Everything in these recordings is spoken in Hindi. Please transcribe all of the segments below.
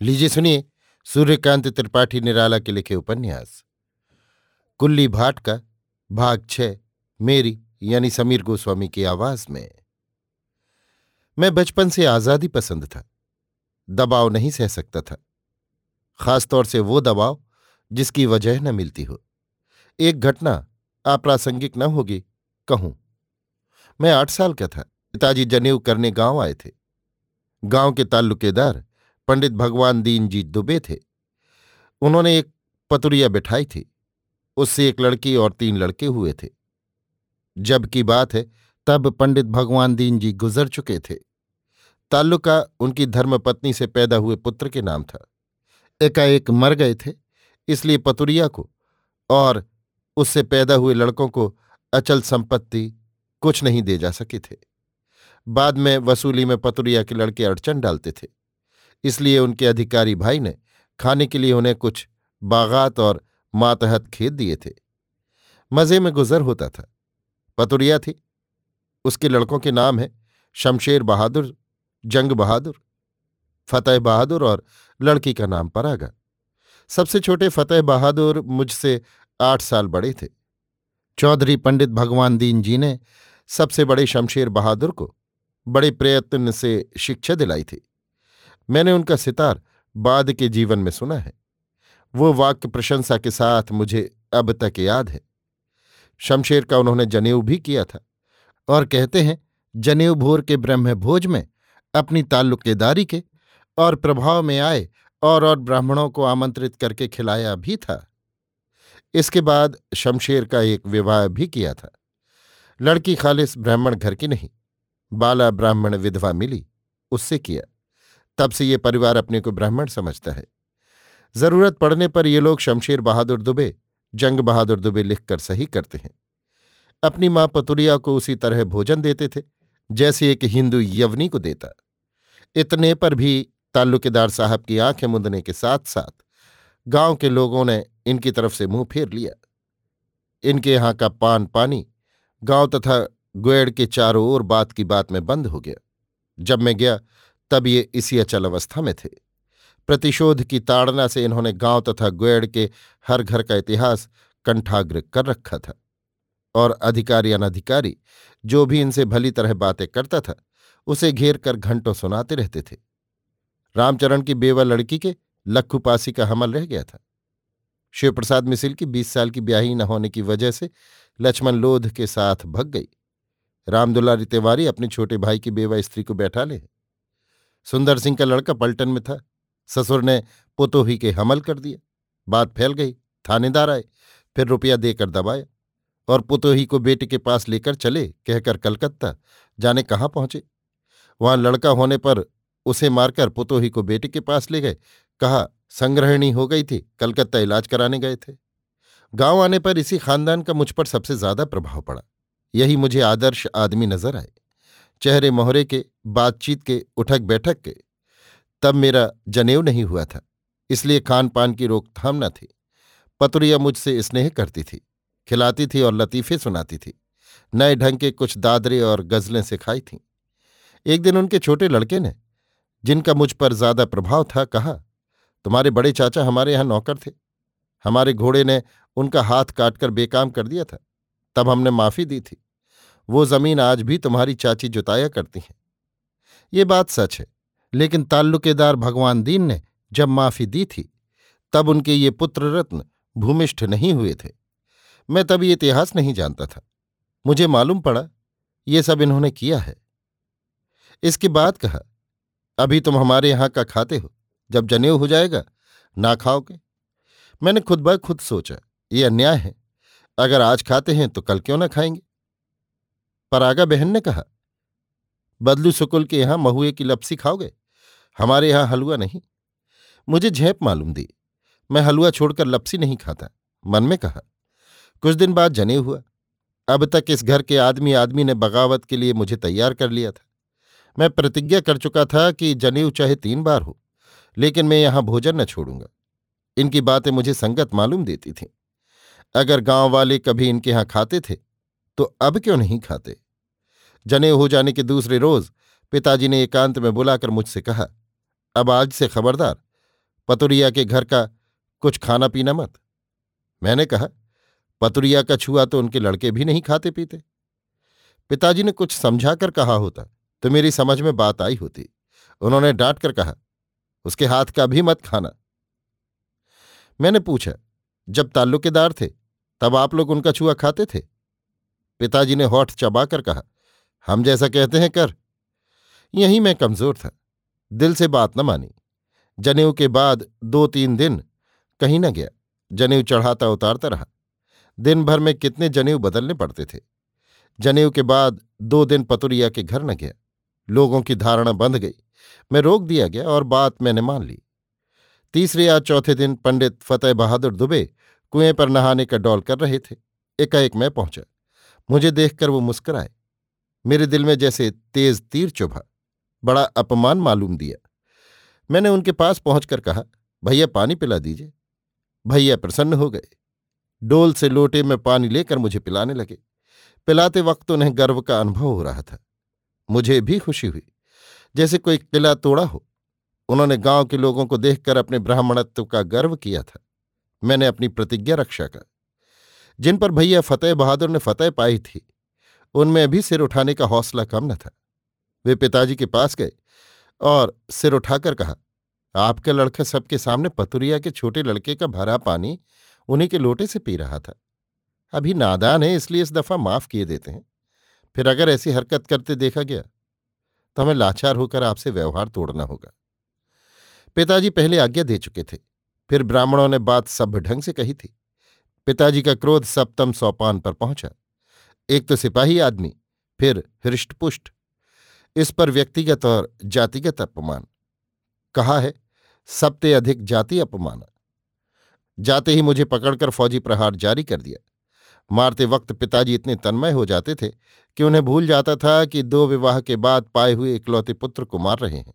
लीजिए सुनिए, सूर्यकांत त्रिपाठी निराला के लिखे उपन्यास। कुल्ली भाट का भाग छ, मेरी यानी समीर गोस्वामी की आवाज़ में। मैं बचपन से आज़ादी पसंद था, दबाव नहीं सह सकता था। खासतौर से वो दबाव जिसकी वजह न मिलती हो। एक घटना अप्रासंगिक न होगी, कहूँ। मैं आठ साल का था, पिताजी जनेऊ करने गाँव आए थे। गाँव के ताल्लुकेदार पंडित भगवान दीन जी दुबे थे। उन्होंने एक पतुरिया बिठाई थी। उससे एक लड़की और तीन लड़के हुए थे। जब की बात है, तब पंडित भगवान दीन जी गुजर चुके थे। ताल्लुका उनकी धर्मपत्नी से पैदा हुए पुत्र के नाम था। एकाएक मर गए थे, इसलिए पतुरिया को और उससे पैदा हुए लड़कों को अचल संपत्ति कुछ नहीं दे जा सके थे। बाद में वसूली में पतुरिया के लड़के अड़चन डालते थे। इसलिए उनके अधिकारी भाई ने खाने के लिए उन्हें कुछ बागात और मातहत खेत दिए थे। मज़े में गुजर होता था। पतुरिया थी। उसके लड़कों के नाम है शमशेर बहादुर, जंग बहादुर, फतेह बहादुर और लड़की का नाम परागा। सबसे छोटे फतेह बहादुर मुझसे आठ साल बड़े थे। चौधरी पंडित भगवान दीन जी ने सबसे बड़े शमशेर बहादुर को बड़े प्रयत्न से शिक्षा दिलाई थी। मैंने उनका सितार बाद के जीवन में सुना है। वो वाक्य प्रशंसा के साथ मुझे अब तक याद है। शमशेर का उन्होंने जनेऊ भी किया था और कहते हैं जनेऊ भोर के ब्रह्म भोज में अपनी ताल्लुकेदारी के और प्रभाव में आए और और ब्राह्मणों को आमंत्रित करके खिलाया भी था। इसके बाद शमशेर का एक विवाह भी किया था। लड़की खालिस ब्राह्मण घर की नहीं, बाला ब्राह्मण विधवा मिली, उससे किया। तब से ये परिवार अपने को ब्राह्मण समझता है। ज़रूरत पड़ने पर ये लोग शमशेर बहादुर दुबे, जंग बहादुर दुबे लिखकर सही करते हैं। अपनी माँ पतुरिया को उसी तरह भोजन देते थे, जैसे एक हिंदू यवनी को देता। इतने पर भी ताल्लुकेदार साहब की आँखें मुंदने के साथ साथ गाँव के लोगों ने इनकी तरफ़ से मुँह फेर लिया। इनके यहाँ का पान पानी गाँव तथा गुएड़ के चारों ओर बात की बात में बंद हो गया। जब मैं गया तब ये इसी अचल अवस्था में थे। प्रतिशोध की ताड़ना से इन्होंने गाँव तथा ग्वेड़ के हर घर का इतिहास कंठाग्र कर रखा था और अधिकारी अनधिकारी, जो भी इनसे भली तरह बातें करता था, उसे घेर कर घंटों सुनाते रहते थे। रामचरण की बेवा लड़की के लक्खू पासी का हमल रह गया था। शिवप्रसाद मिसिल की बीस साल की ब्याही न होने की वजह से लक्ष्मण लोध के साथ भग गई। रामदुलारी तिवारी अपने छोटे भाई की बेवा स्त्री को बैठा ले। सुंदर सिंह का लड़का पलटन में था। ससुर ने पुतोही के हमल कर दिया बात फैल गई, थानेदार आए, फिर रुपया देकर दबाया और पुतोही को बेटे के पास लेकर चले, कहकर कलकत्ता जाने कहाँ पहुँचे। वहाँ लड़का होने पर उसे मारकर पुतोही को बेटे के पास ले गए। कहा, संग्रहणी हो गई थी, कलकत्ता इलाज कराने गए थे। गाँव आने पर इसी खानदान का मुझ पर सबसे ज़्यादा प्रभाव पड़ा। यही मुझे आदर्श आदमी नज़र आए। चेहरे मोहरे के, बातचीत के उठक बैठक के, तब मेरा जनेऊ नहीं हुआ था, इसलिए खान पान की रोकथाम न थी। पतुरिया मुझसे स्नेह करती थी, खिलाती थी और लतीफ़े सुनाती थी, नए ढंग के कुछ दादरे और गजलें सिखाई थीं। एक दिन उनके छोटे लड़के ने, जिनका मुझ पर ज़्यादा प्रभाव था, कहा, तुम्हारे बड़े चाचा हमारे यहाँ नौकर थे। हमारे घोड़े ने उनका हाथ काटकर बेकाम कर दिया था। तब हमने माफ़ी दी थी। वो ज़मीन आज भी तुम्हारी चाची जुताया करती हैं। ये बात सच है, लेकिन ताल्लुकेदार भगवान दीन ने जब माफ़ी दी थी, तब उनके ये पुत्र रत्न भूमिष्ठ नहीं हुए थे। मैं ये इतिहास नहीं जानता था। मुझे मालूम पड़ा, ये सब इन्होंने किया है। इसके बाद कहा, अभी तुम हमारे यहाँ का खाते हो, जब जनेऊ हो जाएगा, ना खाओगे? मैंने खुद ब खुद सोचा, ये अन्याय है, अगर आज खाते हैं तो कल क्यों ना खाएँगे? परागा बहन ने कहा, बदलू सुकुल के यहाँ महुए की लपसी खाओगे? हमारे यहाँ हलवा नहीं। मुझे झेप मालूम दी। मैं हलवा छोड़कर लपसी नहीं खाता। मन में कहा, कुछ दिन बाद जने हुआ। अब तक इस घर के आदमी आदमी ने बगावत के लिए मुझे तैयार कर लिया था। मैं प्रतिज्ञा कर चुका था कि जनेऊ चाहे तीन बार हो, लेकिन मैं यहाँ भोजन न छोड़ूँगा। इनकी बातें मुझे संगत मालूम देती थीं। अगर गाँव वाले कभी इनके यहाँ खाते थे तो अब क्यों नहीं खाते? जने हो जाने के दूसरे रोज पिताजी ने एकांत में बुलाकर मुझसे कहा, अब आज से खबरदार, पतुरिया के घर का कुछ खाना पीना मत। मैंने कहा, पतुरिया का छुआ तो उनके लड़के भी नहीं खाते पीते। पिताजी ने कुछ समझाकर कहा होता तो मेरी समझ में बात आई होती। उन्होंने डांट कर कहा, उसके हाथ का भी मत खाना। मैंने पूछा, जब ताल्लुकेदार थे, तब आप लोग उनका छुआ खाते थे? पिताजी ने होठ चबाकर कहा, हम जैसा कहते हैं कर। यहीं मैं कमज़ोर था, दिल से बात न मानी। जनेऊ के बाद दो तीन दिन कहीं न गया, जनेऊ चढ़ाता उतारता रहा। दिन भर में कितने जनेऊ बदलने पड़ते थे। जनेऊ के बाद दो दिन पतुरिया के घर न गया, लोगों की धारणा बंध गई। मैं रोक दिया गया और बात मैंने मान ली। तीसरे या चौथे दिन पंडित फतेह बहादुर दुबे कुएँ पर नहाने का डौल कर रहे थे। एकाएक मैं पहुँचा। मुझे देखकर वो मुस्कराए। मेरे दिल में जैसे तेज तीर चुभा। बड़ा अपमान मालूम दिया। मैंने उनके पास पहुंचकर कहा, भैया, पानी पिला दीजिए। भैया प्रसन्न हो गए। डोल से लोटे में पानी लेकर मुझे पिलाने लगे। पिलाते वक्त उन्हें गर्व का अनुभव हो रहा था। मुझे भी खुशी हुई। जैसे कोई किला तोड़ा हो। उन्होंने गाँव के लोगों को देखकर अपने ब्राह्मणत्व का गर्व किया था। मैंने अपनी प्रतिज्ञा रक्षा का जिन पर भैया फतेह बहादुर ने फतेह पाई थी, उनमें भी सिर उठाने का हौसला कम न था। वे पिताजी के पास गए और सिर उठाकर कहा, आपका लड़का सबके सामने पतुरिया के छोटे लड़के का भरा पानी उन्हीं के लोटे से पी रहा था। अभी नादान है, इसलिए इस दफ़ा माफ़ किए देते हैं। फिर अगर ऐसी हरकत करते देखा गया तो हमें लाचार होकर आपसे व्यवहार तोड़ना होगा। पिताजी पहले आज्ञा दे चुके थे, फिर ब्राह्मणों ने बात सभ्य ढंग से कही थी। पिताजी का क्रोध सप्तम सोपान पर पहुँचा। एक तो सिपाही आदमी, फिर हृष्टपुष्ट। इस पर व्यक्तिगत और जातिगत अपमान। कहा है, सबते अधिक जाति अपमान। जाते ही मुझे पकड़कर फौजी प्रहार जारी कर दिया। मारते वक्त पिताजी इतने तन्मय हो जाते थे कि उन्हें भूल जाता था कि दो विवाह के बाद पाए हुए इकलौते पुत्र को मार रहे हैं।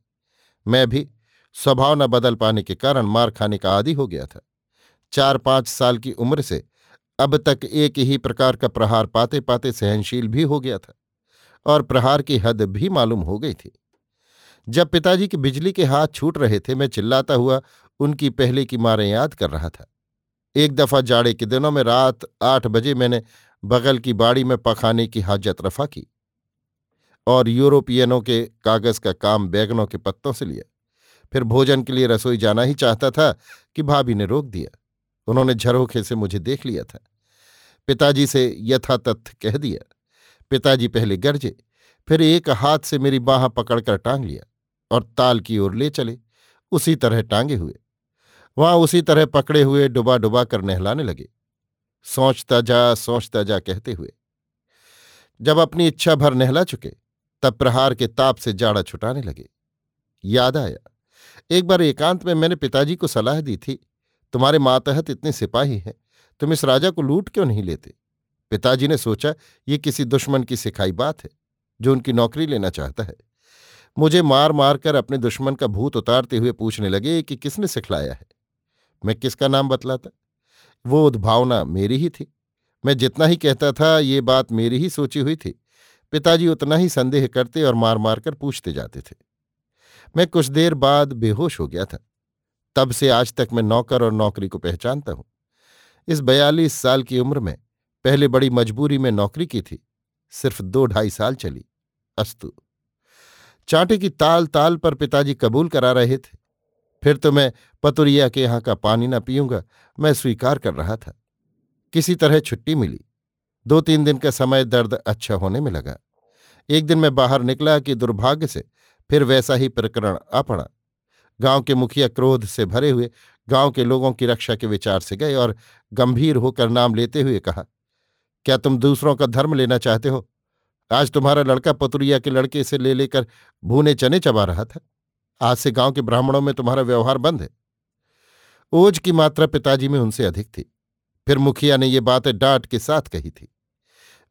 मैं भी स्वभाव न बदल पाने के कारण मार खाने का आदि हो गया था। चार पाँच साल की उम्र से अब तक एक ही प्रकार का प्रहार पाते पाते सहनशील भी हो गया था और प्रहार की हद भी मालूम हो गई थी। जब पिताजी की बिजली के हाथ छूट रहे थे, मैं चिल्लाता हुआ उनकी पहले की मारें याद कर रहा था। एक दफ़ा जाड़े के दिनों में रात आठ बजे मैंने बगल की बाड़ी में पखाने की हाजत रफा की और यूरोपियनों के कागज़ का काम बैगनों के पत्तों से लिया। फिर भोजन के लिए रसोई जाना ही चाहता था कि भाभी ने रोक दिया। उन्होंने झरोखे से मुझे देख लिया था। पिताजी से यथातथ कह दिया। पिताजी पहले गरजे, फिर एक हाथ से मेरी बाह पकड़कर टांग लिया और ताल की ओर ले चले, उसी तरह टांगे हुए। वहाँ उसी तरह पकड़े हुए डुबा डुबा कर नहलाने लगे। सोचता जा सोचता जा कहते हुए। जब अपनी इच्छा भर नहला चुके, तब प्रहार के ताप से जाड़ा छुटाने लगे। याद आया, एक बार एकांत में मैंने पिताजी को सलाह दी थी तुम्हारे मातहत इतने सिपाही हैं, तुम इस राजा को लूट क्यों नहीं लेते? पिताजी ने सोचा, ये किसी दुश्मन की सिखाई बात है, जो उनकी नौकरी लेना चाहता है। मुझे मार मार कर अपने दुश्मन का भूत उतारते हुए पूछने लगे कि किसने सिखलाया है? मैं किसका नाम बतलाता? वो उद्भावना मेरी ही थी। मैं जितना ही कहता था, ये बात मेरी ही सोची हुई थी। पिताजी उतना ही संदेह करते और मार मार कर पूछते जाते थे। मैं कुछ देर बाद बेहोश हो गया था। तब से आज तक मैं नौकर और नौकरी को पहचानता हूँ। इस बयालीस साल की उम्र में पहले बड़ी मजबूरी में नौकरी की थी, सिर्फ़ दो ढाई साल चली। अस्तु। चांटे की ताल ताल पर पिताजी कबूल करा रहे थे। फिर तो मैं पतुरिया के यहाँ का पानी न पीऊँगा, मैं स्वीकार कर रहा था। किसी तरह छुट्टी मिली। दो तीन दिन का समय दर्द अच्छा होने में लगा। एक दिन मैं बाहर निकला कि दुर्भाग्य से फिर वैसा ही प्रकरण आ पड़ा। गाँव के मुखिया क्रोध से भरे हुए, गाँव के लोगों की रक्षा के विचार से गए और गंभीर होकर नाम लेते हुए कहा, क्या तुम दूसरों का धर्म लेना चाहते हो? आज तुम्हारा लड़का पतुरिया के लड़के से ले लेकर भूने चने चबा रहा था। आज से गाँव के ब्राह्मणों में तुम्हारा व्यवहार बंद है। ओज की मात्रा पिताजी में उनसे अधिक थी। फिर मुखिया ने ये बातें डांट के साथ कही थी।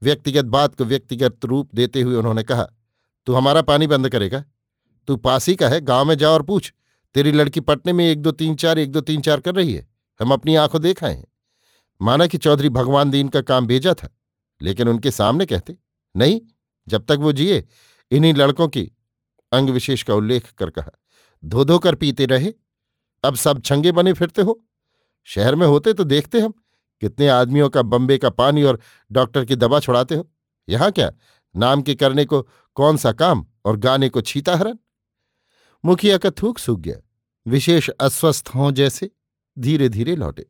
व्यक्तिगत बात को व्यक्तिगत रूप देते हुए उन्होंने कहा, तू हमारा पानी बंद करेगा। तू पासी का है, गाँव में जा और पूछ। तेरी लड़की पटने में एक दो तीन चार, एक दो तीन चार कर रही है। हम अपनी आँखों देखा हैं। माना कि चौधरी भगवान दीन का काम भेजा था, लेकिन उनके सामने कहते, नहीं, जब तक वो जिए, इन्हीं लड़कों की अंग विशेष का उल्लेख कर कहा, धो धो कर पीते रहे। अब सब छंगे बने फिरते हो। शहर में होते तो देखते हम, कितने आदमियों का बम्बे का पानी और डॉक्टर की दवा छुड़ाते हो। यहाँ क्या, नाम के करने को कौन सा काम और गाने को छीता हरन मुखिया का थूक सूख गया। विशेष अस्वस्थ हों जैसे धीरे धीरे लौटे।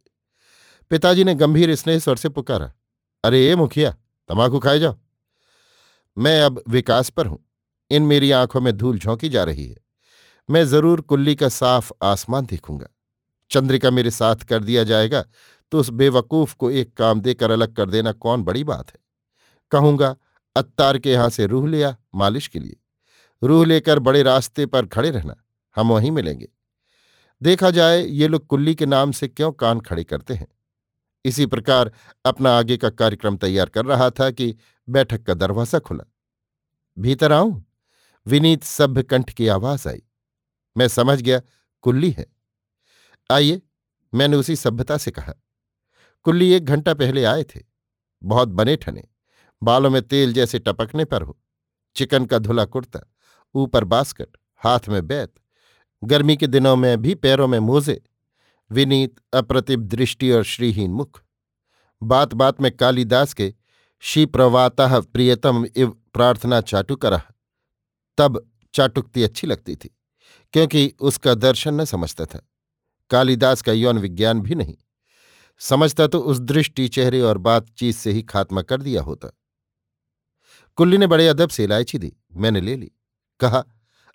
पिताजी ने गंभीर स्नेह स्वर से पुकारा, अरे ए मुखिया तमाकू खाए जाओ। मैं अब विकास पर हूँ। इन मेरी आँखों में धूल झोंकी जा रही है। मैं ज़रूर कुल्ली का साफ़ आसमान देखूँगा। चंद्रिका मेरे साथ कर दिया जाएगा तो उस बेवकूफ़ को एक काम देकर अलग कर देना कौन बड़ी बात है। कहूँगा, अत्तार के यहाँ से रूह लिया मालिश के लिए। रूह लेकर बड़े रास्ते पर खड़े रहना, हम वहीं मिलेंगे। देखा जाए, ये लोग कुल्ली के नाम से क्यों कान खड़े करते हैं? इसी प्रकार अपना आगे का कार्यक्रम तैयार कर रहा था कि बैठक का दरवाज़ा खुला। भीतर आऊँ? विनीत सभ्य कंठ की आवाज़ आई। मैं समझ गया, कुल्ली है। आइए, मैंने उसी सभ्यता से कहा। कुल्ली एक घंटा पहले आए थे। बहुत बने ठने। बालों में तेल जैसे टपकने पर हो। चिकन का धुला कुर्ता। ऊपर बास्कट, हाथ में बैत। गर्मी के दिनों में भी पैरों में मोजे। विनीत, अप्रतिभ दृष्टि और श्रीहीन मुख। बात बात में कालिदास के शी प्रवाता प्रियतम इव प्रार्थना चाटुकर तब चाटुकती अच्छी लगती थी, क्योंकि उसका दर्शन न समझता था। कालिदास का यौन विज्ञान भी नहीं। समझता तो उस दृष्टि, चेहरे और बातचीत से ही खात्मा कर दिया होता। कुल्ली ने बड़े अदब से इलायची दी। मैंने ले ली। कहा,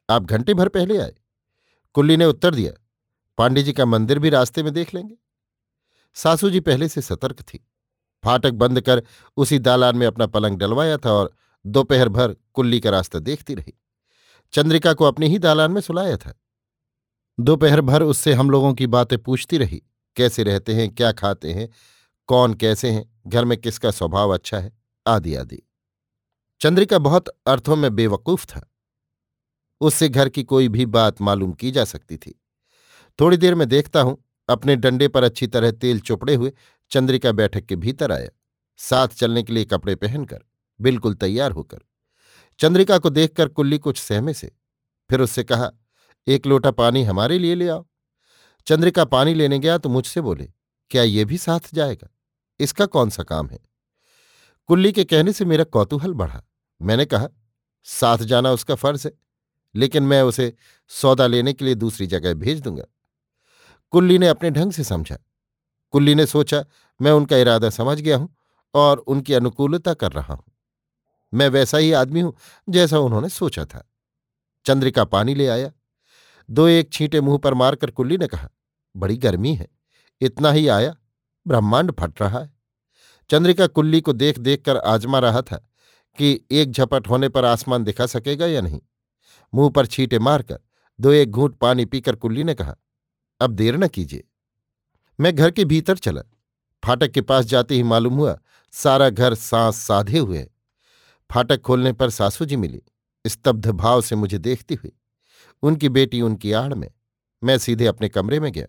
आप घंटे भर पहले आए। कुल्ली ने उत्तर दिया, पांडे जी का मंदिर भी रास्ते में देख लेंगे। सासू जी पहले से सतर्क थी। फाटक बंद कर उसी दालान में अपना पलंग डलवाया था और दोपहर भर कुल्ली का रास्ता देखती रही। चंद्रिका को अपने ही दालान में सुलाया था। दोपहर भर उससे हम लोगों की बातें पूछती रही, कैसे रहते हैं, क्या खाते हैं, कौन कैसे हैं, घर में किसका स्वभाव अच्छा है, आदि आदि। चंद्रिका बहुत अर्थों में बेवकूफ़ था। उससे घर की कोई भी बात मालूम की जा सकती थी। थोड़ी देर में देखता हूँ, अपने डंडे पर अच्छी तरह तेल चुपड़े हुए चंद्रिका बैठक के भीतर आया। साथ चलने के लिए कपड़े पहनकर, बिल्कुल तैयार होकर। चंद्रिका को देखकर कुल्ली कुछ सहमे से, फिर उससे कहा, एक लोटा पानी हमारे लिए ले आओ। चंद्रिका पानी लेने गया तो मुझसे बोले, क्या ये भी साथ जाएगा? इसका कौन सा काम है? कुल्ली के कहने से मेरा कौतूहल बढ़ा। मैंने कहा, साथ जाना उसका फ़र्ज़ है। लेकिन मैं उसे सौदा लेने के लिए दूसरी जगह भेज दूँगा। कुल्ली ने अपने ढंग से समझा। कुल्ली ने सोचा, मैं उनका इरादा समझ गया हूँ और उनकी अनुकूलता कर रहा हूँ। मैं वैसा ही आदमी हूँ जैसा उन्होंने सोचा था। चंद्रिका पानी ले आया। दो एक छींटे मुँह पर मारकर कुल्ली ने कहा, बड़ी गर्मी है। इतना ही आया, ब्रह्मांड फट रहा है। चंद्रिका कुल्ली को देख देख कर आजमा रहा था कि एक झपट होने पर आसमान दिखा सकेगा या नहीं। मुँह पर छींटे मारकर दो एक घूंट पानी पीकर कुल्ली ने कहा, अब देर न कीजिए। मैं घर के भीतर चला। फाटक के पास जाते ही मालूम हुआ, सारा घर सांस साधे हुए फाटक खोलने पर सासू जी मिली, स्तब्ध भाव से मुझे देखती हुई। उनकी बेटी उनकी आड़ में। मैं सीधे अपने कमरे में गया।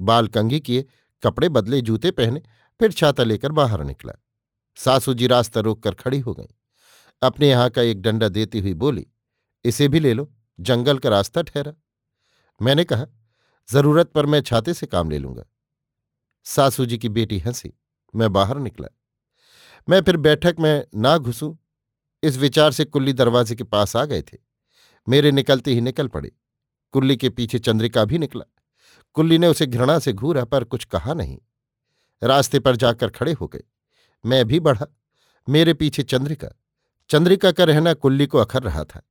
बाल कंघी किए, कपड़े बदले, जूते पहने, फिर छाता लेकर बाहर निकला। सासू जी रास्ता रोककर खड़ी हो गई। अपने यहाँ का एक डंडा देती हुई बोली इसे भी ले लो, जंगल का रास्ता ठहरा। मैंने कहा, ज़रूरत पर मैं छाते से काम ले लूँगा। सासू जी की बेटी हँसी, मैं बाहर निकला। मैं फिर बैठक में ना घुसूं, इस विचार से कुल्ली दरवाजे के पास आ गए थे। मेरे निकलते ही निकल पड़े। कुल्ली के पीछे चंद्रिका भी निकला। कुल्ली ने उसे घृणा से घूरा, पर कुछ कहा नहीं। रास्ते पर जाकर खड़े हो गए। मैं भी बढ़ा। मेरे पीछे चंद्रिका। चंद्रिका का रहना कुल्ली को अखर रहा था।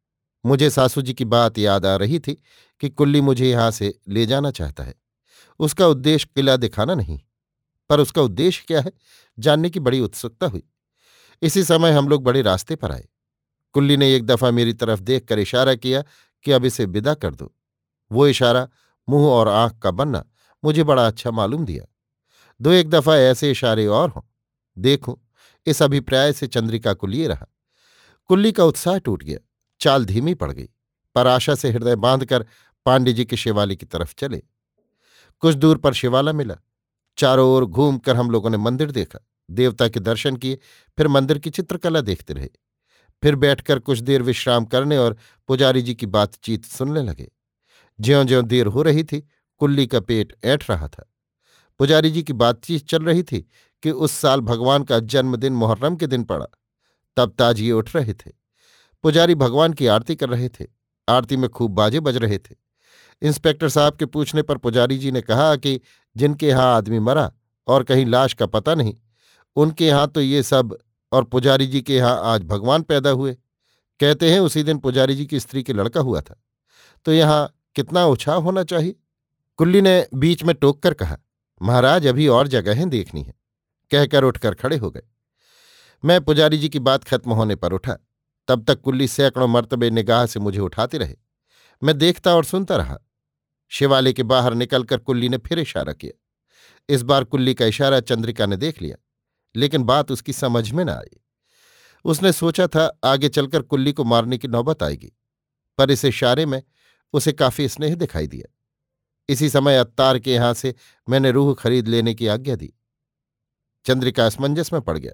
मुझे सासू जी की बात याद आ रही थी कि कुल्ली मुझे यहाँ से ले जाना चाहता है। उसका उद्देश्य किला दिखाना नहीं, पर उसका उद्देश्य क्या है, जानने की बड़ी उत्सुकता हुई। इसी समय हम लोग बड़े रास्ते पर आए। कुल्ली ने एक दफ़ा मेरी तरफ़ देखकर इशारा किया कि अब इसे विदा कर दो। वो इशारा मुँह और आँख का बनना मुझे बड़ा अच्छा मालूम दिया। दो एक दफ़ा ऐसे इशारे और हों। देखूँ, इस अभिप्राय से चंद्रिका को लिए रहा। कुल्ली का उत्साह टूट गया। चाल धीमी पड़ गई। पर आशा से हृदय बांधकर पांडे जी के शिवालय की तरफ़ चले। कुछ दूर पर शिवाला मिला। चारों ओर घूमकर हम लोगों ने मंदिर देखा। देवता के दर्शन किए, फिर मंदिर की चित्रकला देखते रहे। फिर बैठकर कुछ देर विश्राम करने और पुजारी जी की बातचीत सुनने लगे। ज्यो ज्यो देर हो रही थी, कुल्ली का पेट ऐठ रहा था। पुजारी जी की बातचीत चल रही थी कि उस साल भगवान का जन्मदिन मुहर्रम के दिन पड़ा। तब ताजिए उठ रहे थे। पुजारी भगवान की आरती कर रहे थे। आरती में खूब बाजे बज रहे थे। इंस्पेक्टर साहब के पूछने पर पुजारी जी ने कहा कि जिनके यहाँ आदमी मरा और कहीं लाश का पता नहीं, उनके यहाँ तो ये सब और पुजारी जी के यहाँ आज भगवान पैदा हुए। कहते हैं उसी दिन पुजारी जी की स्त्री के लड़का हुआ था। तो यहाँ कितना उछाव होना चाहिए? कुल्ली ने बीच में टोक कर कहा, महाराज, अभी और जगहें देखनी है। कहकर उठकर खड़े हो गए। मैं पुजारी जी की बात खत्म होने पर उठा। तब तक कुल्ली सैकड़ों मर्तबे निगाह से मुझे उठाते रहे। मैं देखता और सुनता रहा। शिवालय के बाहर निकलकर कुल्ली ने फिर इशारा किया। इस बार कुल्ली का इशारा चंद्रिका ने देख लिया, लेकिन बात उसकी समझ में न आई। उसने सोचा था आगे चलकर कुल्ली को मारने की नौबत आएगी, पर इस इशारे में उसे काफ़ी स्नेह दिखाई दिया। इसी समय अत्तार के यहाँ से मैंने रूह खरीद लेने की आज्ञा दी। चंद्रिका असमंजस में पड़ गया।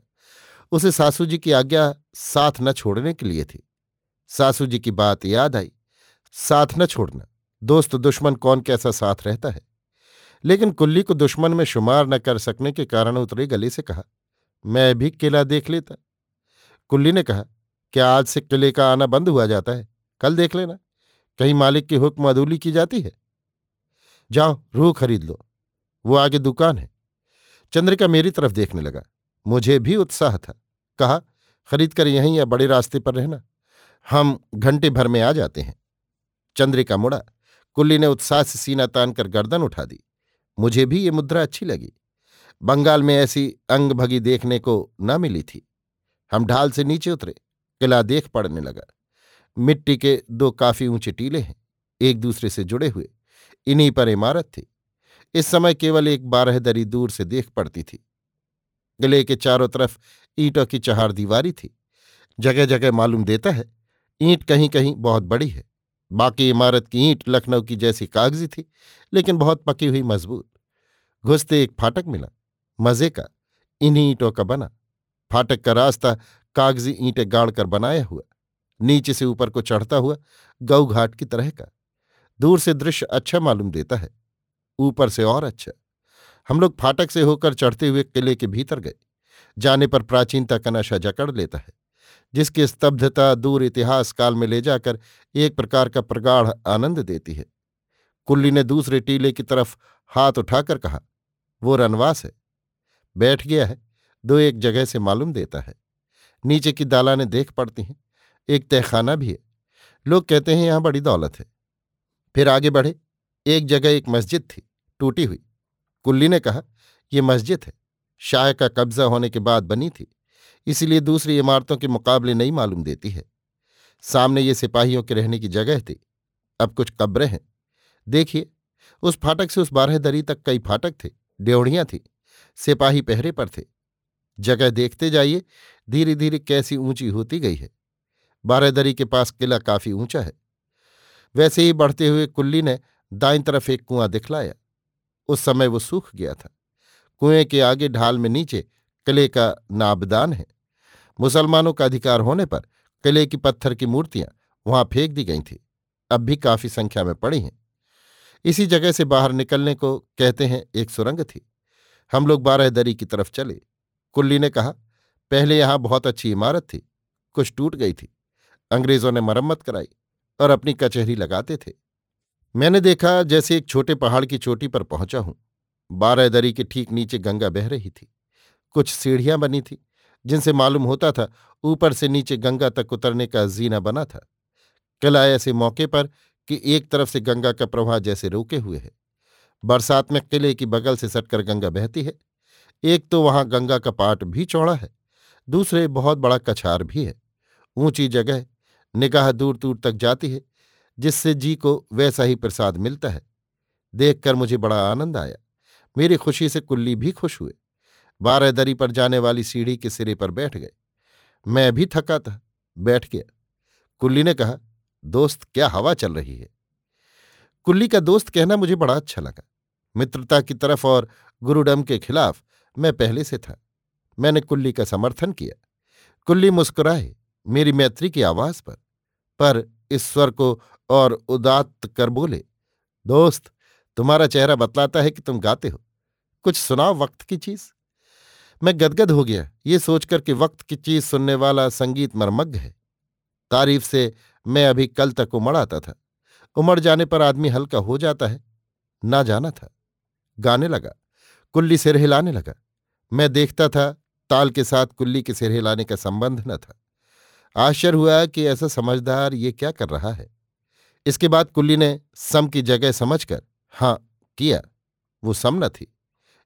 उसे सासू जी की आज्ञा साथ न छोड़ने के लिए थी। सासू जी की बात याद आई, साथ न छोड़ना, दोस्त दुश्मन कौन कैसा साथ रहता है? लेकिन कुल्ली को दुश्मन में शुमार न कर सकने के कारण उतरे गले से कहा, मैं भी किला देख लेता। कुल्ली ने कहा, क्या आज से किले का आना बंद हुआ जाता है? कल देख लेना, कहीं मालिक की हुक्म अदूली की जाती है। जाओ, रूह खरीद लो, वो आगे दुकान है। चंद्रिका मेरी तरफ़ देखने लगा। मुझे भी उत्साह था। कहा, खरीद कर यहीं या बड़े रास्ते पर रहना। हम घंटे भर में आ जाते हैं। चंद्रिका मुड़ा। कुल्ली ने उत्साह से सीना तान कर गर्दन उठा दी। मुझे भी ये मुद्रा अच्छी लगी। बंगाल में ऐसी अंग भगी देखने को न मिली थी। हम ढाल से नीचे उतरे। किला देख पड़ने लगा। मिट्टी के दो काफ़ी ऊँचे टीले हैं। एक दूसरे से जुड़े हुए। इन्हीं पर इमारत थी। इस समय केवल एक बारह दरी दूर से देख पड़ती थी। किले के चारों तरफ़ ईंटों की चहार दीवारी थी। जगह जगह मालूम देता है, ईंट कहीं कहीं बहुत बड़ी है। बाकी इमारत की ईंट लखनऊ की जैसी कागज़ी थी, लेकिन बहुत पकी हुई मज़बूत। घुसते एक फाटक मिला, मज़े का, इन्हीं ईंटों का बना। फाटक का रास्ता कागज़ी ईंटें गाड़कर बनाया हुआ, नीचे से ऊपर को चढ़ता हुआ गऊ घाट की तरह का। दूर से दृश्य अच्छा मालूम देता है, ऊपर से और अच्छा। हम लोग फाटक से होकर चढ़ते हुए किले के भीतर गए। जाने पर प्राचीनता का नशा जकड़ लेता है, जिसकी स्तब्धता, दूर इतिहास काल में ले जाकर एक प्रकार का प्रगाढ़ आनंद देती है। कुल्ली ने दूसरे टीले की तरफ़ हाथ उठाकर कहा, वो रनवास है। बैठ गया है, दो एक जगह से मालूम देता है। नीचे की दालाने देख पड़ती हैं, एक तहखाना भी है। लोग कहते हैं, यहाँ बड़ी दौलत है। फिर आगे बढ़े, एक जगह एक मस्जिद थी, टूटी हुई। कुल्ली ने कहा यह मस्जिद है। शाह का कब्जा होने के बाद बनी थी, इसीलिए दूसरी इमारतों के मुकाबले नहीं मालूम देती है। सामने ये सिपाहियों के रहने की जगह थी। अब कुछ कब्रें हैं। देखिए, उस फाटक से उस बारह दरी तक कई फाटक थे ड्योढ़ियाँ थी, सिपाही पहरे पर थे। जगह देखते जाइए धीरे धीरे कैसी ऊँची होती गई है। बारह दरी के पास किला काफ़ी ऊँचा है। वैसे ही बढ़ते हुए कुल्ली ने दाई तरफ़ एक कुआँ दिखलाया। उस समय वो सूख गया था। कुएँ के आगे ढाल में नीचे किले का नाबदान है। मुसलमानों का अधिकार होने पर किले की पत्थर की मूर्तियाँ वहाँ फेंक दी गई थी। अब भी काफ़ी संख्या में पड़ी हैं। इसी जगह से बाहर निकलने को कहते हैं एक सुरंग थी। हम लोग बारह दरी की तरफ़ चले। कुल्ली ने कहा, पहले यहाँ बहुत अच्छी इमारत थी। कुछ टूट गई थी। अंग्रेज़ों ने मरम्मत कराई और अपनी कचहरी लगाते थे। मैंने देखा जैसे एक छोटे पहाड़ की चोटी पर पहुँचा हूँ। बारह दरी के ठीक नीचे गंगा बह रही थी। कुछ सीढ़ियाँ बनी थी, जिनसे मालूम होता था ऊपर से नीचे गंगा तक उतरने का जीना बना था। किला ऐसे मौके पर कि एक तरफ़ से गंगा का प्रवाह जैसे रोके हुए है। बरसात में किले की बगल से सटकर गंगा बहती है। एक तो वहाँ गंगा का पाट भी चौड़ा है, दूसरे बहुत बड़ा कछार भी है। ऊँची जगह, निगाह दूर दूर तक जाती है। जिससे जी को वैसा ही प्रसाद मिलता है। देखकर मुझे बड़ा आनंद आया। मेरी खुशी से कुल्ली भी खुश हुए। बारह दरी पर जाने वाली सीढ़ी के सिरे पर बैठ गए। मैं भी थका था। बैठ गया। कुल्ली ने कहा, दोस्त, क्या हवा चल रही है? कुल्ली का दोस्त कहना मुझे बड़ा अच्छा लगा। मित्रता की तरफ़ और गुरुडम के खिलाफ मैं पहले से था। मैंने कुल्ली का समर्थन किया। कुल्ली मुस्कुराए मेरी मैत्री की आवाज़ पर। पर इस स्वर को और उदात्त कर बोले, दोस्त, तुम्हारा चेहरा बतलाता है कि तुम गाते हो। कुछ सुनाओ वक्त की चीज़। मैं गदगद हो गया। ये सोचकर कि वक्त की चीज़ सुनने वाला संगीत मर्मज्ञ है। तारीफ़ से मैं अभी कल तक उमड़ आता था। उमड़ जाने पर आदमी हल्का हो जाता है। ना जाना था। गाने लगा। कुल्ली सिर हिलाने लगा। मैं देखता था, ताल के साथ कुल्ली के सिर हिलाने का संबंध न था। आश्चर्य हुआ कि ऐसा समझदार ये क्या कर रहा है। इसके बाद कुल्ली ने सम की जगह समझकर हाँ किया। वो सम न थी।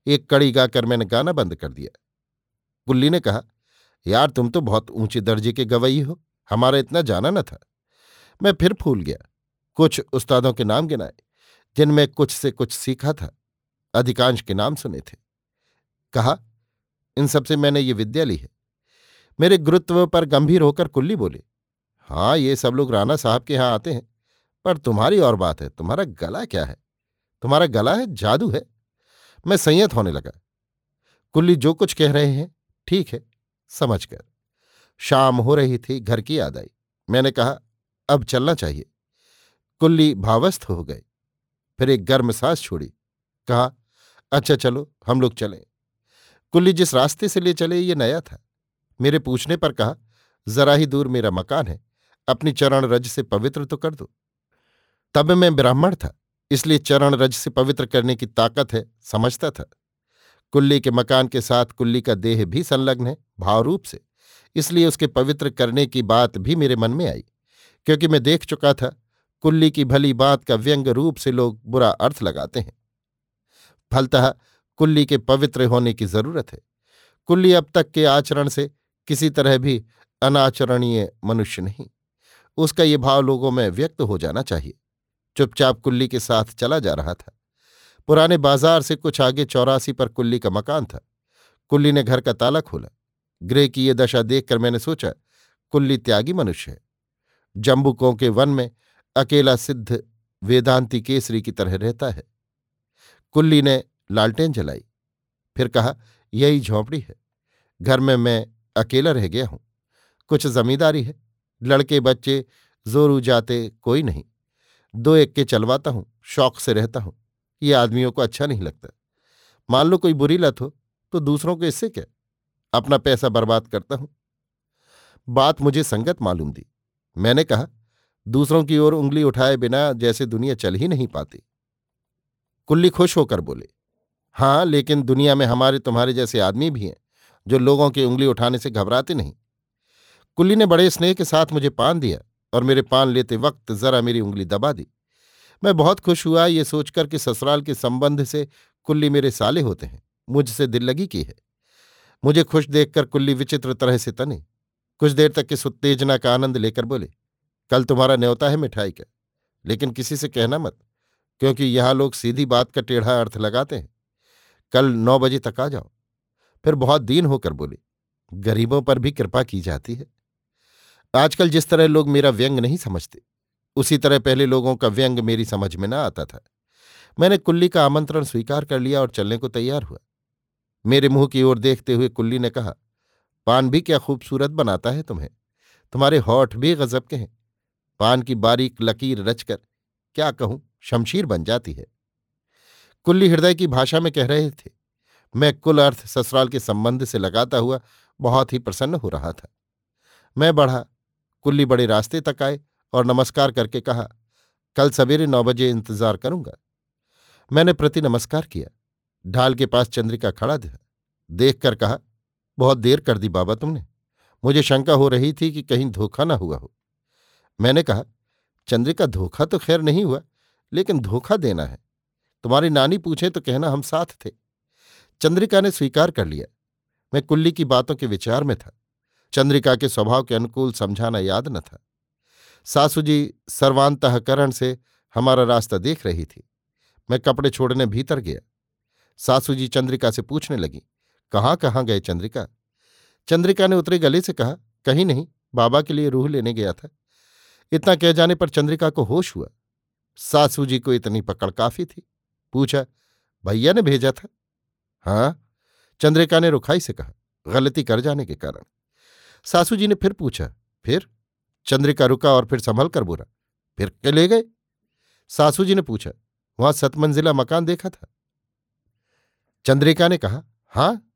एक कड़ी गाकर मैंने गाना बंद कर दिया। कुल्ली ने कहा, यार, तुम तो बहुत ऊँचे दर्जे के गवई हो। हमारा इतना जाना न था। मैं फिर फूल गया। कुछ उस्तादों के नाम गिनाए, जिनमें कुछ से कुछ सीखा था। अधिकांश के नाम सुने थे। कहा, इन सबसे मैंने ये विद्या ली है। मेरे गुरुत्व पर गंभीर होकर कुल्ली बोले हाँ ये सब लोग राणा साहब के यहाँ आते हैं। पर तुम्हारी और बात है, तुम्हारा गला क्या है? तुम्हारा गला है, जादू है। मैं संयत होने लगा। कुल्ली जो कुछ कह रहे हैं, ठीक है, समझ कर। शाम हो रही थी, घर की याद आई। मैंने कहा, अब चलना चाहिए। कुल्ली भावस्थ हो गए। फिर एक गर्म सांस छोड़ी। कहा अच्छा चलो, हम लोग चलें। कुल्ली जिस रास्ते से ले चले, ये नया था। मेरे पूछने पर कहा, जरा ही दूर मेरा मकान है, अपनी चरण रज से पवित्र तो कर दो। तब मैं ब्राह्मण था, इसलिए चरण रज से पवित्र करने की ताकत है, समझता था। कुल्ली के मकान के साथ कुल्ली का देह भी संलग्न है, भावरूप से, इसलिए उसके पवित्र करने की बात भी मेरे मन में आई, क्योंकि मैं देख चुका था, कुल्ली की भली बात का व्यंग रूप से लोग बुरा अर्थ लगाते हैं। फलतः कुल्ली के पवित्र होने की ज़रूरत है। कुल्ली अब तक के आचरण से किसी तरह भी अनाचरणीय मनुष्य नहीं। उसका ये भाव लोगों में व्यक्त हो जाना चाहिए। चुपचाप कुल्ली के साथ चला जा रहा था। पुराने बाज़ार से कुछ आगे चौरासी पर कुल्ली का मकान था। कुल्ली ने घर का ताला खोला। गृह की ये दशा देखकर मैंने सोचा, कुल्ली त्यागी मनुष्य है। जम्बुकों के वन में अकेला सिद्ध वेदांती केसरी की तरह रहता है। कुल्ली ने लालटेन जलाई। फिर कहा, यही झोंपड़ी है। घर में मैं अकेला रह गया हूँ। कुछ जमींदारी है। लड़के बच्चे, जोरू जाते कोई नहीं। दो एक के चलवाता हूँ, शौक से रहता हूँ। ये आदमियों को अच्छा नहीं लगता। मान लो कोई बुरी लत हो तो दूसरों को इससे क्या? अपना पैसा बर्बाद करता हूँ। बात मुझे संगत मालूम दी। मैंने कहा, दूसरों की ओर उंगली उठाए बिना जैसे दुनिया चल ही नहीं पाती। कुल्ली खुश होकर बोले हाँ लेकिन दुनिया में हमारे तुम्हारे जैसे आदमी भी हैं, जो लोगों की उंगली उठाने से घबराते नहीं। कुल्ली ने बड़े स्नेह के साथ मुझे पान दिया। और मेरे पान लेते वक्त जरा मेरी उंगली दबा दी। मैं बहुत खुश हुआ, ये सोचकर कि ससुराल के संबंध से कुल्ली मेरे साले होते हैं, मुझसे दिल लगी की है। मुझे खुश देखकर कुल्ली विचित्र तरह से तने। कुछ देर तक इस उत्तेजना का आनंद लेकर बोले, कल तुम्हारा न्योता है मिठाई का, लेकिन किसी से कहना मत, क्योंकि यहाँ लोग सीधी बात का टेढ़ा अर्थ लगाते हैं। कल नौ बजे तक आ जाओ। फिर बहुत दीन होकर बोले, गरीबों पर भी कृपा की जाती है। आजकल जिस तरह लोग मेरा व्यंग नहीं समझते, उसी तरह पहले लोगों का व्यंग मेरी समझ में न आता था। मैंने कुल्ली का आमंत्रण स्वीकार कर लिया और चलने को तैयार हुआ। मेरे मुँह की ओर देखते हुए कुल्ली ने कहा, पान भी क्या खूबसूरत बनाता है तुम्हें? तुम्हारे होठ भी गजब के हैं। पान की बारीक लकीर रचकर क्या कहूँ, शमशीर बन जाती है। कुल्ली हृदय की भाषा में कह रहे थे। मैं कुल अर्थ ससुराल के संबंध से लगाता हुआ बहुत ही प्रसन्न हो रहा था। मैं बढ़ा कुल्ली बड़े रास्ते तक आए और नमस्कार करके कहा, कल सवेरे नौ बजे इंतज़ार करूँगा। मैंने प्रति नमस्कार किया। ढाल के पास चंद्रिका खड़ा था देखकर कहा, बहुत देर कर दी बाबा तुमने। मुझे शंका हो रही थी कि कहीं धोखा ना हुआ हो। मैंने कहा, चंद्रिका, धोखा तो खैर नहीं हुआ, लेकिन धोखा देना है। तुम्हारी नानी पूछे तो कहना हम साथ थे। चंद्रिका ने स्वीकार कर लिया। मैं कुल्ली की बातों के विचार में था। चंद्रिका के स्वभाव के अनुकूल समझाना याद न था। सासू जी सर्वांतकरण से हमारा रास्ता देख रही थी। मैं कपड़े छोड़ने भीतर गया। सासू जी चंद्रिका से पूछने लगी, कहाँ कहाँ गए चंद्रिका? चंद्रिका ने उतरे गले से कहा, कहीं नहीं, बाबा के लिए रूह लेने गया था। इतना कह जाने पर चंद्रिका को होश हुआ। सासू जी को इतनी पकड़ काफ़ी थी। पूछा, भैया ने भेजा था? हाँ। चंद्रिका ने रुखाई से कहा, गलती कर जाने के कारण। सासू जी ने फिर पूछा, फिर? चंद्रिका रुका और फिर संभल कर बोला, फिर ले गए? सासू जी ने पूछा, वहाँ सतमंजिला मकान देखा था? चंद्रिका ने कहा, हाँ।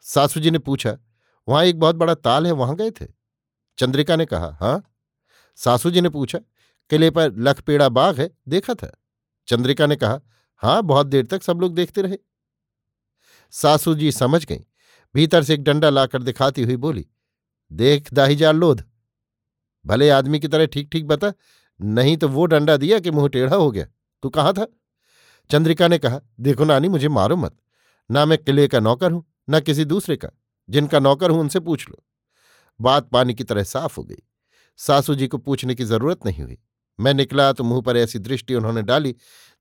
सासू जी ने पूछा, वहाँ एक बहुत बड़ा ताल है, वहाँ गए थे? चंद्रिका ने कहा, हाँ। सासू जी ने पूछा, किले पर लखपेड़ा बाग है, देखा था? चंद्रिका ने कहा, हाँ, बहुत देर तक सब लोग देखते रहे। सासू जी समझ गई, भीतर से एक डंडा लाकर दिखाती हुई बोली देख दाहीजार लोध। भले आदमी की तरह ठीक ठीक बता, नहीं तो वो डंडा दिया कि मुँह टेढ़ा हो गया। तू कहाँ था? चंद्रिका ने कहा, देखो नानी, मुझे मारो मत। ना मैं किले का नौकर हूँ, ना किसी दूसरे का। जिनका नौकर हूँ, उनसे पूछ लो। बात पानी की तरह साफ़ हो गई। सासू जी को पूछने की ज़रूरत नहीं हुई। मैं निकला तो मुँह पर ऐसी दृष्टि उन्होंने डाली,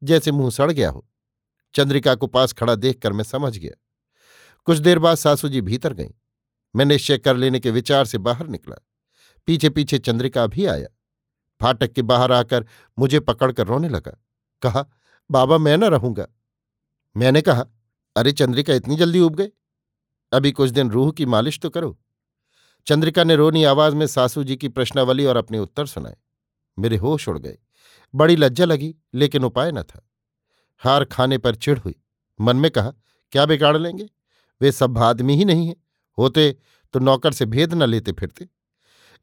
जैसे मुँह सड़ गया हो। चंद्रिका को पास खड़ा देखकर मैं समझ गया। कुछ देर बाद सासू जी भीतर गईं। मैं निश्चय कर लेने के विचार से बाहर निकला। पीछे पीछे चंद्रिका भी आया। फाटक के बाहर आकर मुझे पकड़कर रोने लगा। कहा, बाबा, मैं न रहूँगा। मैंने कहा, अरे, चंद्रिका इतनी जल्दी उब गए अभी कुछ दिन रूह की मालिश तो करो। चंद्रिका ने रोनी आवाज़ में सासू जी की प्रश्नावली और अपने उत्तर सुनाए। मेरे होश उड़ गए। बड़ी लज्जा लगी, लेकिन उपाय न था। हार खाने पर चिढ़ हुई। मन में कहा, क्या बिगाड़ लेंगे? वे सब आदमी ही नहीं है। होते तो नौकर से भेद न लेते फिरते।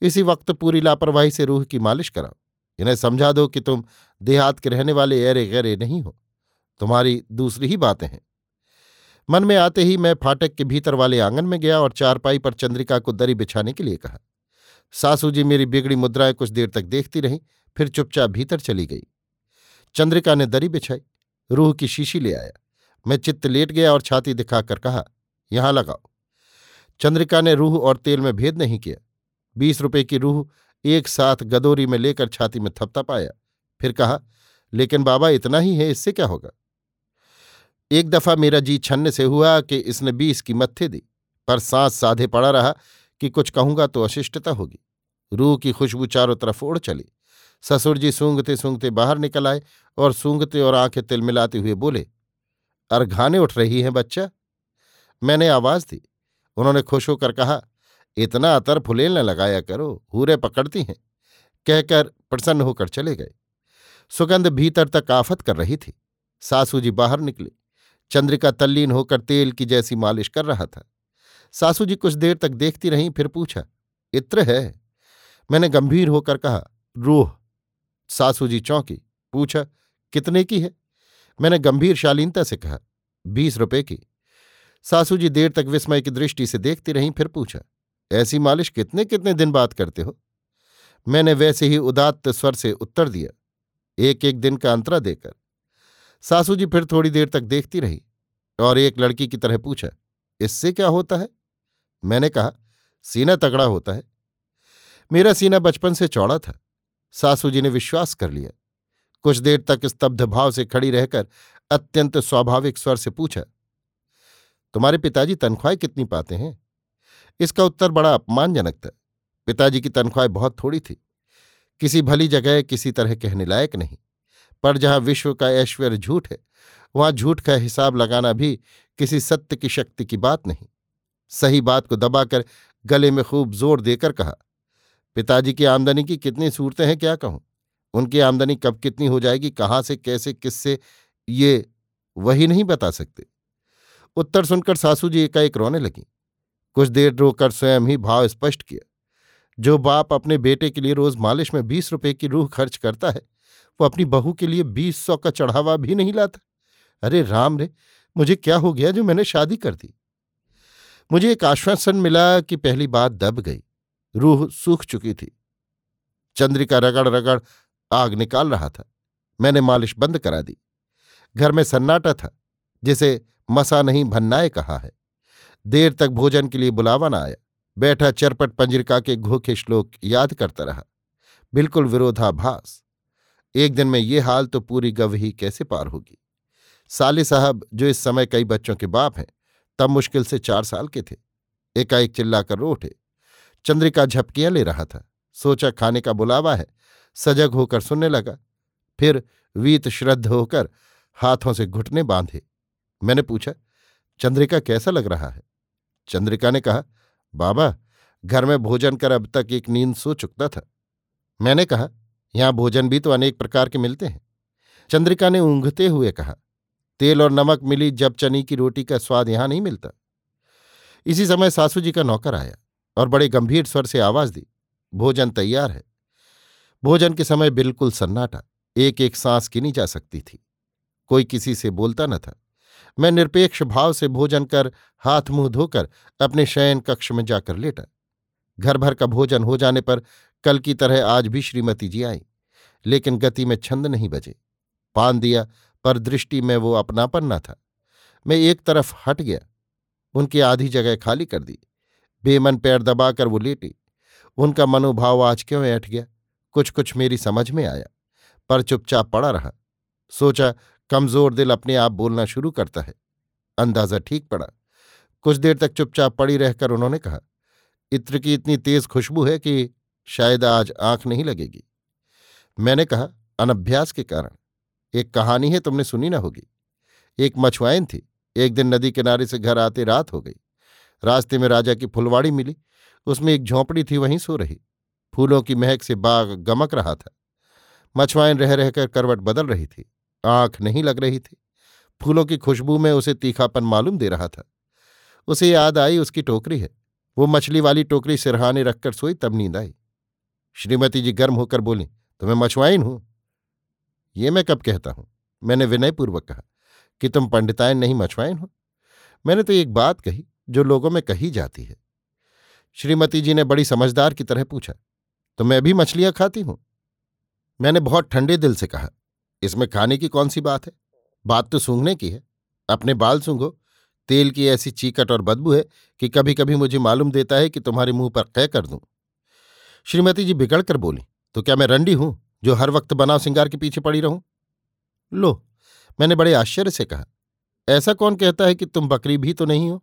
इसी वक्त पूरी लापरवाही से रूह की मालिश कराओ। इन्हें समझा दो कि तुम देहात के रहने वाले एरे गैरे नहीं हो। तुम्हारी दूसरी ही बातें हैं। मन में आते ही मैं फाटक के भीतर वाले आँगन में गया और चारपाई पर चंद्रिका को दरी बिछाने के लिए कहा। सासू जी मेरी बिगड़ी मुद्राएँ कुछ देर तक देखती रहीं, फिर चुपचाप भीतर चली गई। चंद्रिका ने दरी बिछाई, रूह की शीशी ले आया। मैं चित्त लेट गया और छाती दिखाकर कहा, यहाँ लगाओ। चंद्रिका ने रूह और तेल में भेद नहीं किया। बीस रुपए की रूह एक साथ गदोरी में लेकर छाती में थपथा पाया फिर कहा, लेकिन बाबा, इतना ही है, इससे क्या होगा? एक दफ़ा मेरा जी छन्न से हुआ कि इसने बीस की मत्थे दी, पर सांस साधे पड़ा रहा कि कुछ कहूँगा तो अशिष्टता होगी। रूह की खुशबू चारों तरफ़ उड़ चली। ससुर जी सूंघते सूंघते बाहर निकल आए और सूंघते और आँखें तिलमिलाते हुए बोले, अरघाने उठ रही हैं, बच्चा। मैंने आवाज़ दी। उन्होंने खुश होकर कहा, इतना अतर फुलेल न लगाया करो, हूरे पकड़ती हैं, कहकर प्रसन्न होकर चले गए। सुगंध भीतर तक आफत कर रही थी। सासू जी बाहर निकली। चंद्रिका तल्लीन होकर तेल की जैसी मालिश कर रहा था। सासू जी कुछ देर तक देखती रहीं, फिर पूछा, इत्र है? मैंने गंभीर होकर कहा, रूह। सासू जी चौंकी, पूछा, कितने की है? मैंने गंभीर शालीनता से कहा, बीस रुपए की। सासू जी देर तक विस्मय की दृष्टि से देखती रहीं, फिर पूछा, ऐसी मालिश कितने कितने दिन बाद करते हो? मैंने वैसे ही उदात्त स्वर से उत्तर दिया, एक एक दिन का अंतरा देकर। सासू जी फिर थोड़ी देर तक देखती रही और एक लड़की की तरह पूछा, इससे क्या होता है? मैंने कहा, सीना तगड़ा होता है। मेरा सीना बचपन से चौड़ा था। सासू जी ने विश्वास कर लिया। कुछ देर तक स्तब्ध भाव से खड़ी रहकर अत्यंत स्वाभाविक स्वर से पूछा तुम्हारे पिताजी तनख्वाहें कितनी पाते हैं? इसका उत्तर बड़ा अपमानजनक था। पिताजी की तनख्वाहें बहुत थोड़ी थी। किसी भली जगह किसी तरह कहने लायक नहीं। पर जहाँ विश्व का ऐश्वर्य झूठ है, वहाँ झूठ का हिसाब लगाना भी किसी सत्य की शक्ति की बात नहीं। सही बात को दबाकर गले में खूब ज़ोर देकर कहा, पिताजी की आमदनी की कितनी सूरतें हैं, क्या कहूँ? उनकी आमदनी कब कितनी हो जाएगी? कहाँ से, कैसे, किससे? ये वही नहीं बता सकते। उत्तर सुनकर सासू जी एकाएक रोने लगी। कुछ देर रोकर स्वयं ही भाव स्पष्ट किया। जो बाप अपने बेटे के लिए रोज मालिश में बीस रुपए की रूह खर्च करता है, वो अपनी बहू के लिए बीस सौ का चढ़ावा भी नहीं लाता। अरे राम रे, मुझे क्या हो गया जो मैंने शादी कर दी? मुझे एक आश्वासन मिला कि पहली बात दब गई। रूह सूख चुकी थी। चंद्रिका रगड़ रगड़ आग निकाल रहा था। मैंने मालिश बंद करा दी। घर में सन्नाटा था, जिसे मसा नहीं भन्नाए कहा है। देर तक भोजन के लिए बुलावा न आया। बैठा चरपट पंजरिका के घोखे श्लोक याद करता रहा। बिल्कुल विरोधाभास। एक दिन में ये हाल तो पूरी गवही कैसे पार होगी? साले साहब, जो इस समय कई बच्चों के बाप हैं, तब मुश्किल से चार साल के थे। एकाएक चिल्लाकर रो उठे। चंद्रिका झपकियाँ ले रहा था। सोचा खाने का बुलावा है। सजग होकर सुनने लगा। फिर वीत श्रद्ध होकर हाथों से घुटने बांधे। मैंने पूछा, चंद्रिका कैसा लग रहा है? चंद्रिका ने कहा, बाबा, घर में भोजन कर अब तक एक नींद सो चुकता था। मैंने कहा, यहाँ भोजन भी तो अनेक प्रकार के मिलते हैं। चंद्रिका ने ऊंघते हुए कहा, तेल और नमक मिली जब चनी की रोटी का स्वाद यहाँ नहीं मिलता। इसी समय सासू जी का नौकर आया और बड़े गंभीर स्वर से आवाज़ दी, भोजन तैयार है। भोजन के समय बिल्कुल सन्नाटा एक एक सांस गिनी जा सकती थी। कोई किसी से बोलता न था। मैं निरपेक्ष भाव से भोजन कर हाथ मुँह धोकर अपने शयन कक्ष में जाकर लेटा। घर भर का भोजन हो जाने पर कल की तरह आज भी श्रीमती जी आई, लेकिन गति में छंद नहीं बजे। पान दिया पर दृष्टि में वो अपनापन न था। मैं एक तरफ़ हट गया, उनकी आधी जगह खाली कर दी। बेमन पैर दबाकर वो लेटी। उनका मनोभाव आज क्यों ऐठ गया? कुछ कुछ मेरी समझ में आया, पर चुपचाप पड़ा रहा। सोचा कमज़ोर दिल अपने आप बोलना शुरू करता है। अंदाज़ा ठीक पड़ा। कुछ देर तक चुपचाप पड़ी रहकर उन्होंने कहा, इत्र की इतनी तेज खुशबू है कि शायद आज आँख नहीं लगेगी। मैंने कहा, अनभ्यास के कारण। एक कहानी है तुमने सुनी ना होगी। एक मछुआइन थी। एक दिन नदी किनारे से घर आते रात हो गई। रास्ते में राजा की फुलवाड़ी मिली। उसमें एक झोंपड़ी थी, वहीं सो रही। फूलों की महक से बाग गमक रहा था। मछुआइन रह रहकर करवट बदल रही थी। आँख नहीं लग रही थी। फूलों की खुशबू में उसे तीखापन मालूम दे रहा था। उसे याद आई उसकी टोकरी है। वो मछली वाली टोकरी सिरहाने रखकर सोई तब नींद आई। श्रीमती जी गर्म होकर बोली तो मैं मछुआइन हूँ। ये मैं कब कहता हूँ? मैंने विनयपूर्वक कहा, कि तुम पंडितायन नहीं मछुआइन हो। मैंने तो एक बात कही, जो लोगों में कही जाती है। श्रीमती जी ने बड़ी समझदार की तरह पूछा तो मैं भी मछलियाँ खाती हूँ? मैंने बहुत ठंडे दिल से कहा इसमें खाने की कौन सी बात है? बात तो सूंघने की है। अपने बाल सूंघो। तेल की ऐसी चीकट और बदबू है कि कभी कभी मुझे मालूम देता है कि तुम्हारे मुँह पर कै कर दूँ। श्रीमती जी बिगड़ कर बोली तो क्या मैं रंडी हूँ, जो हर वक्त बनाव सिंगार के पीछे पड़ी रहूँ? लो, मैंने बड़े आश्चर्य से कहा, ऐसा कौन कहता है कि तुम बकरी भी तो नहीं हो,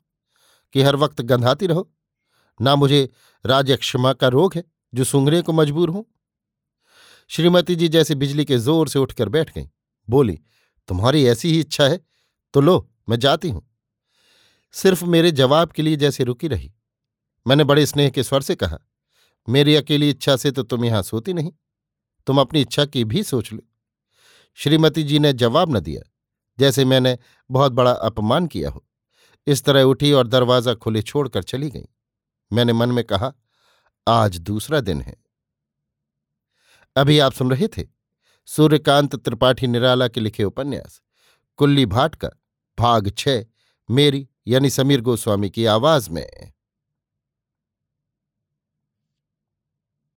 कि हर वक्त गंधाती रहो? ना मुझे राजक्षमा का रोग है, जो सूंघने को मजबूर हूँ? श्रीमती जी जैसे बिजली के ज़ोर से उठकर बैठ गईं। बोली, तुम्हारी ऐसी ही इच्छा है? तो लो, मैं जाती हूँ। सिर्फ़ मेरे जवाब के लिए जैसे रुकी रही। मैंने बड़े स्नेह के स्वर से कहा, मेरी अकेली इच्छा से तो तुम यहाँ सोती नहीं। तुम अपनी इच्छा की भी सोच लो। श्रीमती जी ने जवाब न दिया, जैसे मैंने बहुत बड़ा अपमान किया हो। इस तरह उठी और दरवाज़ा खुले छोड़कर चली गई। मैंने मन में कहा, आज दूसरा दिन है। अभी आप सुन रहे थे सूर्यकांत त्रिपाठी निराला के लिखे उपन्यास, कुल्ली भाट का भाग छह, मेरी यानी समीर गोस्वामी की आवाज़ में।